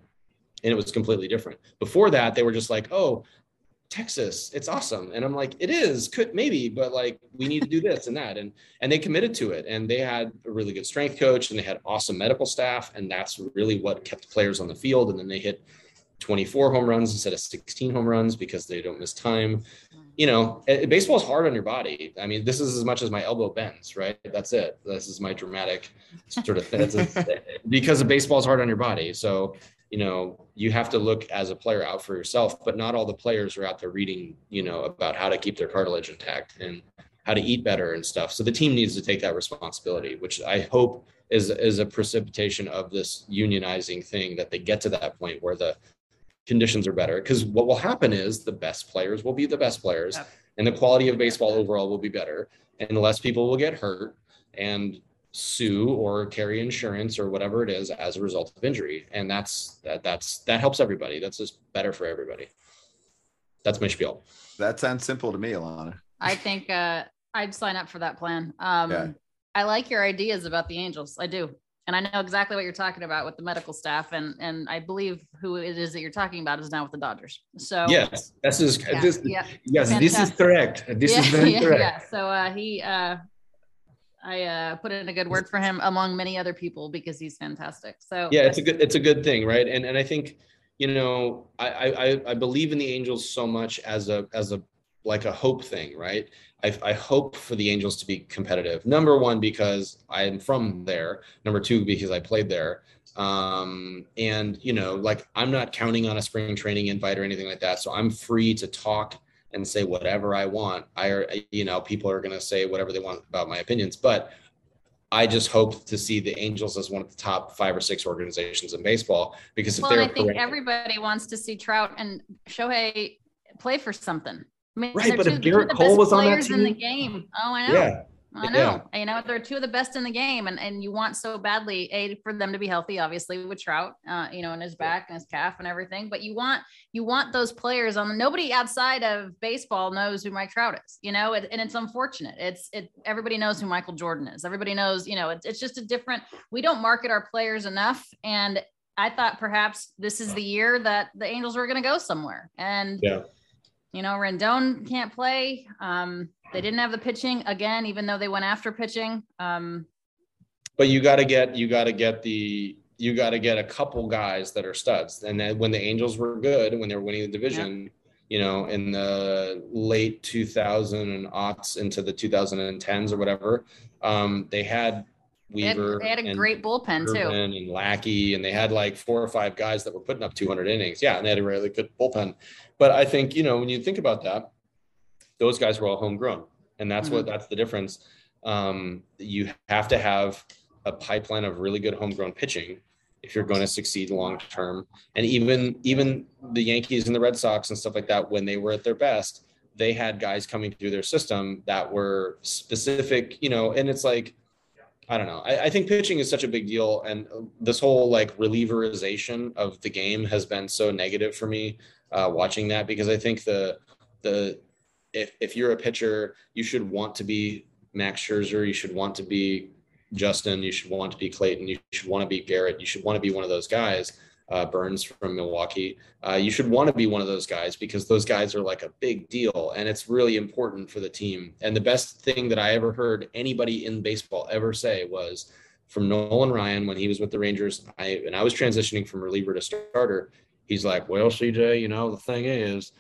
and it was completely different. Before that, they were just like, oh, Texas, it's awesome. And I'm like, it is, could maybe, but like we need to do this and that. And and they committed to it. And they had a really good strength coach and they had awesome medical staff. And that's really what kept players on the field. And then they hit 24 home runs instead of 16 home runs because they don't miss time. You know, baseball is hard on your body. I mean, this is as much as my elbow bends, right? That's it. This is my dramatic sort of thing. because baseball is hard on your body. So you know you have to look as a player out for yourself but not all the players are out there reading you know about how to keep their cartilage intact and how to eat better and stuff so the team needs to take that responsibility which i hope is is a precipitation of this unionizing thing that they get to that point where the conditions are better because what will happen is the best players will be the best players yep. and the quality of baseball overall will be better and less people will get hurt and sue or carry insurance or whatever it is as a result of injury and that's that that's that helps everybody. That's just better for everybody. That's my spiel. That sounds simple to me alana. I think uh i'd sign up for that plan. Um yeah. i like your ideas about the angels. I do and i know exactly what you're talking about with the medical staff and and i believe who it is that you're talking about is now with the dodgers so yes this is yeah, this, yeah, yes Fantastic. this is correct this yeah, is very correct yeah so uh he uh I uh, put in a good word for him among many other people because he's fantastic. So yeah, it's a good it's a good thing, right? And and I think you know I I I believe in the Angels so much as a as a like a hope thing, right? I, I hope for the Angels to be competitive. Number one because I'm from there. Number two because I played there. Um, and you know, like I'm not counting on a spring training invite or anything like that, so I'm free to talk and say whatever I want. I, you know, people are going to say whatever they want about my opinions, but I just hope to see the Angels as one of the top five or six organizations in baseball because if well, they're, I think everybody wants to see Trout and Shohei play for something. Mean, right, but two, if Gerrit Cole was on that team, in the game, oh, I know. Yeah, I know. Yeah. You know, they're two of the best in the game, and, and you want so badly a for them to be healthy, obviously with Trout, uh, you know, in his back and his calf and everything. But you want you want those players on. Nobody outside of baseball knows who Mike Trout is, you know, it, and it's unfortunate. It's it. Everybody knows who Michael Jordan is. Everybody knows, you know, it's it's just a different. We don't market our players enough, and I thought perhaps this is the year that the Angels were going to go somewhere, and yeah. You know, Rendon can't play. Um, they didn't have the pitching again, even though they went after pitching. Um, but you got to get you got to get the you got to get a couple guys that are studs. And then when the Angels were good, when they were winning the division, yeah. you know, in the late 2000 and aughts into the 2010s or whatever, um, they had Weaver. They had, they had a great bullpen Ervin too. And Lackey, and they had like four or five guys that were putting up 200 innings. Yeah, and they had a really good bullpen. But I think you know when you think about that, those guys were all homegrown, and that's mm-hmm. what that's the difference. Um, you have to have a pipeline of really good homegrown pitching if you're going to succeed long term. And even even the Yankees and the Red Sox and stuff like that, when they were at their best, they had guys coming through their system that were specific, you know. And it's like, I don't know. I, I think pitching is such a big deal, and this whole like relieverization of the game has been so negative for me uh, watching that because I think the the if if you're a pitcher, you should want to be Max Scherzer, you should want to be Justin, you should want to be Clayton, you should want to be Garrett, you should want to be one of those guys. Uh, Burnes from Milwaukee. Uh, you should want to be one of those guys because those guys are like a big deal and it's really important for the team. And the best thing that I ever heard anybody in baseball ever say was from Nolan Ryan when he was with the Rangers. I and I was transitioning from reliever to starter. He's like, "Well, CJ, you know the thing is,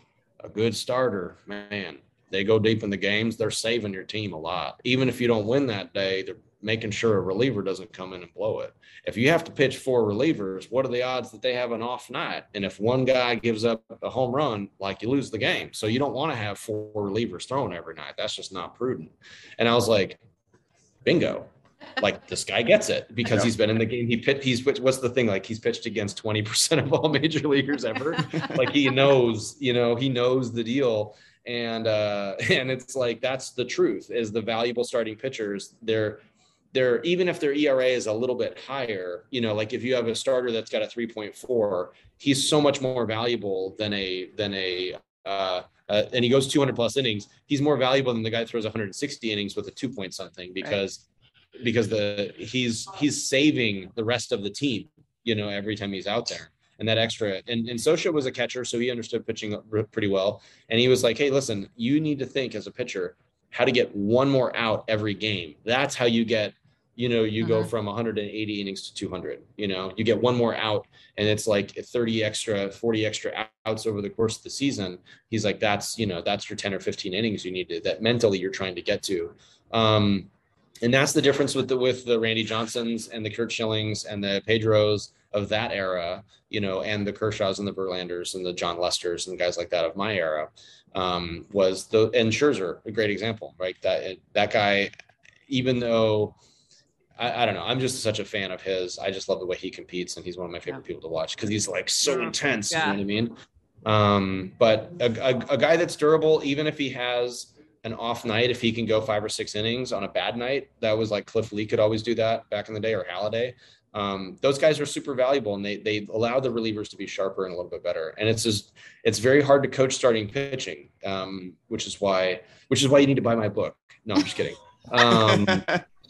a good starter, man, they go deep in the games. They're saving your team a lot. Even if you don't win that day, they're making sure a reliever doesn't come in and blow it. If you have to pitch four relievers, what are the odds that they have an off night? And if one guy gives up a home run, like you lose the game. So you don't want to have four relievers thrown every night. That's just not prudent. And I was like, bingo. Like this guy gets it because he's been in the game. He pitched. He's what's the thing? Like he's pitched against twenty percent of all major leaguers ever. like he knows, you know, he knows the deal. And uh, and it's like that's the truth. Is the valuable starting pitchers they're they're even if their ERA is a little bit higher, you know, like if you have a starter that's got a 3.4, he's so much more valuable than a than a uh, uh, and he goes 200 plus innings. He's more valuable than the guy that throws 160 innings with a two point something because. Because the he's he's saving the rest of the team, you know, every time he's out there. And that extra, and, and Scioscia was a catcher, so he understood pitching pretty well. And he was like, "Hey, listen, you need to think as a pitcher how to get one more out every game. That's how you get you know, you uh-huh. go from 180 innings to 200. You know, you get one more out, and it's like 30 extra, 40 extra outs over the course of the season. He's like, that's you know, that's your 10 or 15 innings you need to that mentally you're trying to get to. Um, and that's the difference with the with the Randy Johnsons and the Curt Schillings and the Pedros of that era, you know, and the Kershaws and the Verlanders and the Jon Lesters and guys like that of my era. Um, was the and Scherzer a great example, right? That that guy, even though I, I, don't know. I'm just such a fan of his. I just love the way he competes, and he's one of my favorite yeah. people to watch because he's like so intense. Yeah. You know what I mean? Um, but a, a, a, guy that's durable, even if he has an off night, if he can go five or six innings on a bad night, that was like Cliff Lee could always do that back in the day, or Halladay. Um, those guys are super valuable, and they they allow the relievers to be sharper and a little bit better. And it's just it's very hard to coach starting pitching, um, which is why which is why you need to buy my book. No, I'm just kidding. Um,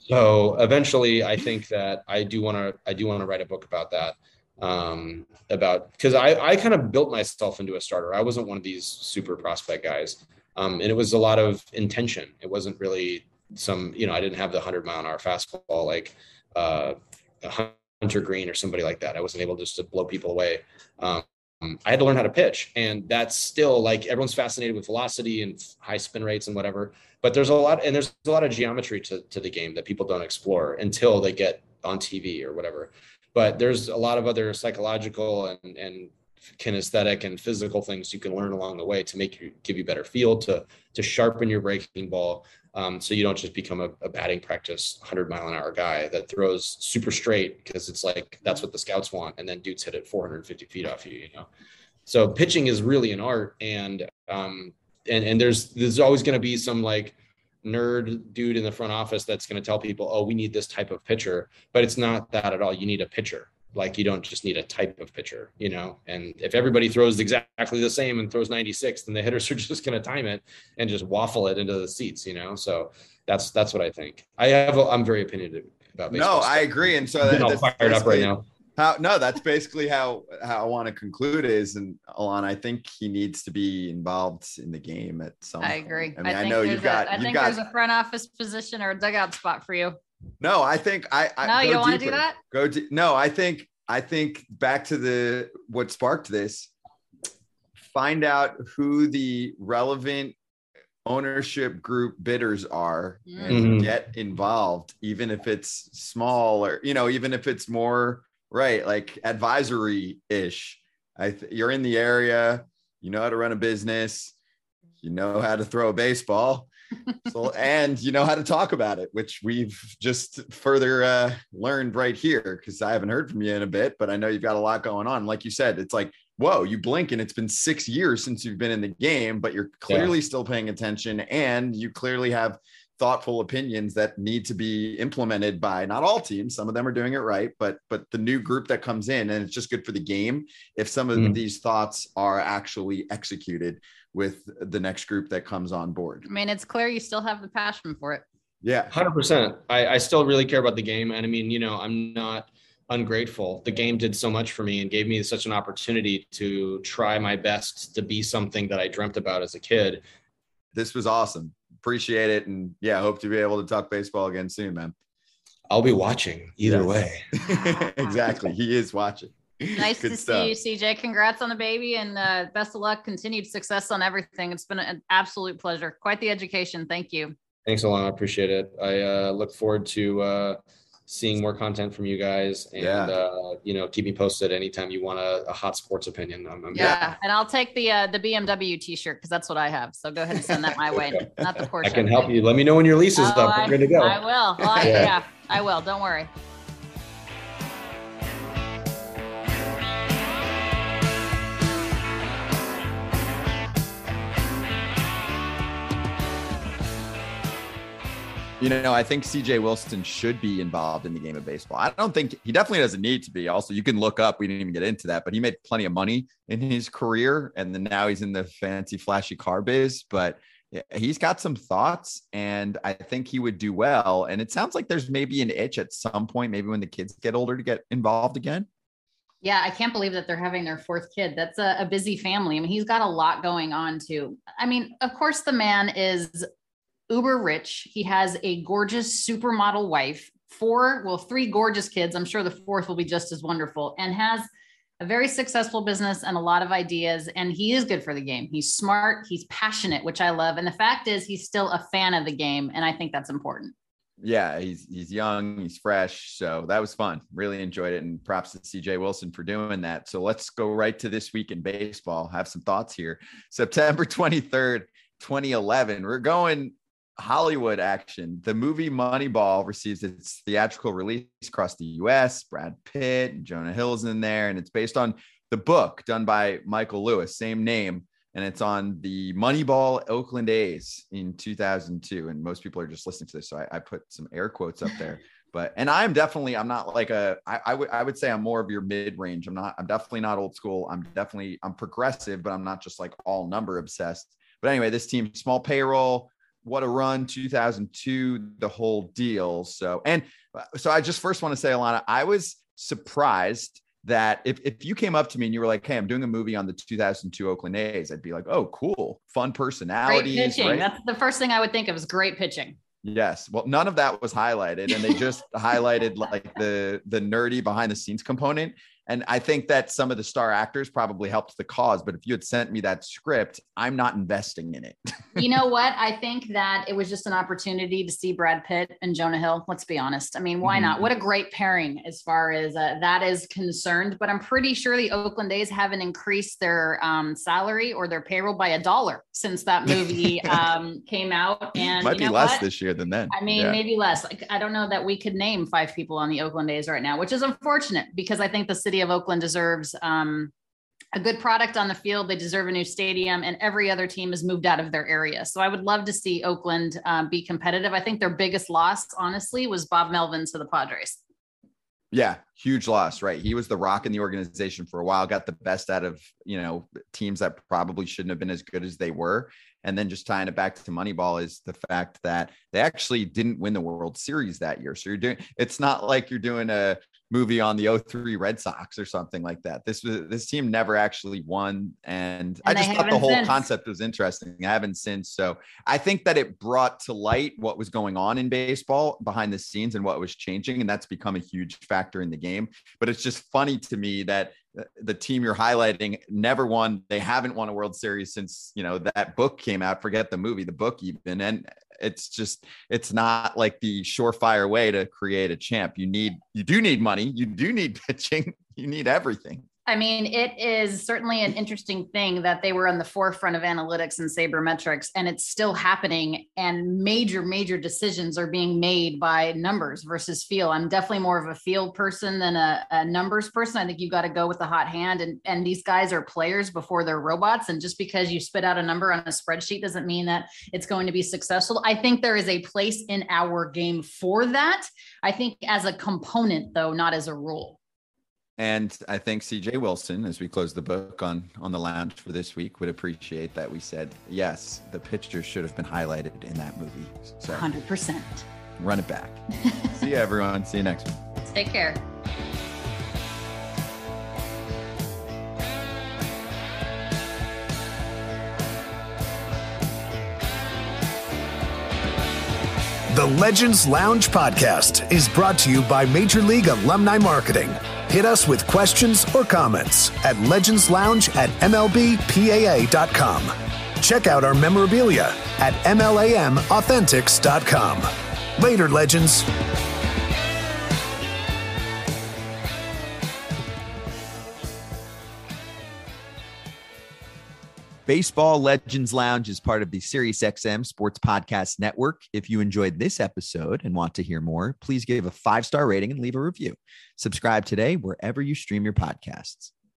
so eventually i think that i do want to i do want to write a book about that um, about because I, I kind of built myself into a starter i wasn't one of these super prospect guys um, and it was a lot of intention it wasn't really some you know i didn't have the 100 mile an hour fastball like uh, hunter Greene or somebody like that i wasn't able just to blow people away um, I had to learn how to pitch, and that's still like everyone's fascinated with velocity and high spin rates and whatever. But there's a lot, and there's a lot of geometry to, to the game that people don't explore until they get on TV or whatever. But there's a lot of other psychological and, and kinesthetic and physical things you can learn along the way to make you give you better feel to to sharpen your breaking ball. Um, so you don't just become a, a, batting practice 100 mile an hour guy that throws super straight because it's like that's what the scouts want and then dudes hit it 450 feet off you you know? So pitching is really an art and um, and and there's there's always going to be some like nerd dude in the front office that's going to tell people oh we need this type of pitcher but it's not that at all. You need a pitcher like you don't just need a type of pitcher, you know. And if everybody throws exactly the same and throws 96, then the hitters are just going to time it and just waffle it into the seats, you know. So that's that's what I think. I have a, I'm very opinionated about baseball. No, stuff. I agree. And so that, that's fired up right now. How no, that's basically how how I want to conclude is. And Alon, I think he needs to be involved in the game at some. I agree. I mean, I, I know you've got. A, I you've think got, there's a front office position or a dugout spot for you. No, I think I. I no, you don't want to do that. Go. De- no, I think. I think back to the what sparked this. Find out who the relevant ownership group bidders are mm-hmm. and get involved, even if it's small or you know, even if it's more right, like advisory ish. I th- you're in the area, you know how to run a business, you know how to throw a baseball so and you know how to talk about it which we've just further uh, learned right here because i haven't heard from you in a bit but i know you've got a lot going on like you said it's like whoa you blink and it's been six years since you've been in the game but you're clearly yeah. still paying attention and you clearly have thoughtful opinions that need to be implemented by not all teams some of them are doing it right but but the new group that comes in and it's just good for the game if some of mm. these thoughts are actually executed with the next group that comes on board. I mean, it's clear you still have the passion for it. Yeah. 100%. I, I still really care about the game. And I mean, you know, I'm not ungrateful. The game did so much for me and gave me such an opportunity to try my best to be something that I dreamt about as a kid. This was awesome. Appreciate it. And yeah, hope to be able to talk baseball again soon, man. I'll be watching either yes. way. exactly. He is watching. Nice to stuff. see you, CJ. Congrats on the baby and uh, best of luck. Continued success on everything. It's been an absolute pleasure. Quite the education. Thank you. Thanks a lot. I appreciate it. I uh, look forward to uh, seeing more content from you guys and Yeah. uh, you know keep me posted anytime you want a, a hot sports opinion I'm, I'm Yeah, and I'll take the uh, the BMW T-shirt because that's what I have. So go ahead and send that my way, not the Porsche. i can help you let me know when your lease is Oh, up I, we're good to go I will. Well, I, Yeah. yeah, I will. Don't worry. You know, I think CJ Wilson should be involved in the game of baseball. I don't think he definitely doesn't need to be. Also, you can look up, we didn't even get into that, but he made plenty of money in his career. And then now he's in the fancy, flashy car biz. But he's got some thoughts and I think he would do well. And it sounds like there's maybe an itch at some point, maybe when the kids get older to get involved again. Yeah, I can't believe that they're having their fourth kid. That's a, a busy family. I mean, he's got a lot going on too. I mean, of course, the man is uber rich. He has a gorgeous supermodel wife, four, well, three gorgeous kids. I'm sure the fourth will be just as wonderful, and has a very successful business and a lot of ideas. And he is good for the game. He's smart, he's passionate, which I love. And the fact is, he's still a fan of the game. And I think that's important. Yeah, he's he's young, he's fresh. So that was fun. Really enjoyed it. And props to CJ Wilson for doing that. So let's go right to this week in baseball. Have some thoughts here. September 23rd, 2011. We're going Hollywood action. The movie Moneyball receives its theatrical release across the US. Brad Pitt and Jonah Hill's in there, and it's based on the book done by Michael Lewis, same name. And it's on the Moneyball Oakland A's in 2002. And most people are just listening to this. So I, I put some air quotes up there. But and I'm definitely I'm not like a I, I would I would say I'm more of your mid range. I'm not I'm definitely not old school. I'm definitely I'm progressive, but I'm not just like all number obsessed. But anyway, this team small payroll, what a run 2002 the whole deal so and uh, so i just first want to say alana i was surprised that if, if you came up to me and you were like hey i'm doing a movie on the 2002 oakland a's i'd be like oh cool fun Great pitching. right? That's the first thing I would think of is great pitching. yes well none of that was highlighted and they just highlighted like the the nerdy behind the scenes component and i think that some of the star actors probably helped the cause but if you had sent me that script i'm not investing in it you know what? I think that it was just an opportunity to see Brad Pitt and Jonah Hill. Let's be honest. I mean, why Mhm. not? What a great pairing as far as uh, that is concerned. But I'm pretty sure the Oakland A's haven't increased their um, salary or their payroll by a dollar since that movie um, came out. And might you be less what? this year than then I mean, Yeah. maybe less. Like, I don't know that we could name five people on the Oakland A's right now, which is unfortunate because I think the city of Oakland deserves um, a good product on the field. They deserve a new stadium, and every other team has moved out of their area. So I would love to see Oakland um, be competitive. I think their biggest loss, honestly, was Bob Melvin to the Padres. Yeah, huge loss, right? He was the rock in the organization for a while, got the best out of, you know, teams that probably shouldn't have been as good as they were. And then just tying it back to Moneyball is the fact that they actually didn't win the World Series that year. So you're doing it's not like you're doing a movie on the 03 Red Sox or something like that. This was this team never actually won. And, I And they just thought the whole since. concept was interesting. I haven't since. So I think that it brought to light what was going on in baseball behind the scenes and what was changing. And that's become a huge factor in the game. But it's just funny to me that Uh, the team you're highlighting never won. They haven't won a World Series since, you know, that book came out. Forget the movie, the book even. And it's just, it's not like the surefire way to create a champ. You need, you do need money. You do need pitching. You need everything. I mean, it is certainly an interesting thing that they were on the forefront of analytics and sabermetrics, and it's still happening. And major, major decisions are being made by numbers versus feel. I'm definitely more of a field person than a, a numbers person. I think you've got to go with the hot hand, and and these guys are players before they're robots. And just because you spit out a number on a spreadsheet doesn't mean that it's going to be successful. I think there is a place in our game for that. I think as a component, though, not as a rule. And I think CJ Wilson, as we close the book on on the lounge for this week, would appreciate that we said yes, the pitchers should have been highlighted in that movie. So 100%. run it back. See you everyone. See you next week. Take care. The Legends Lounge podcast is brought to you by Major League Alumni Marketing. Hit us with questions or comments at legendslounge at mlbpaa.com. Check out our memorabilia at mlamauthentics.com. Later, Legends. Baseball Legends Lounge is part of the SiriusXM Sports Podcast Network. If you enjoyed this episode and want to hear more, please give a five star rating and leave a review. Subscribe today wherever you stream your podcasts.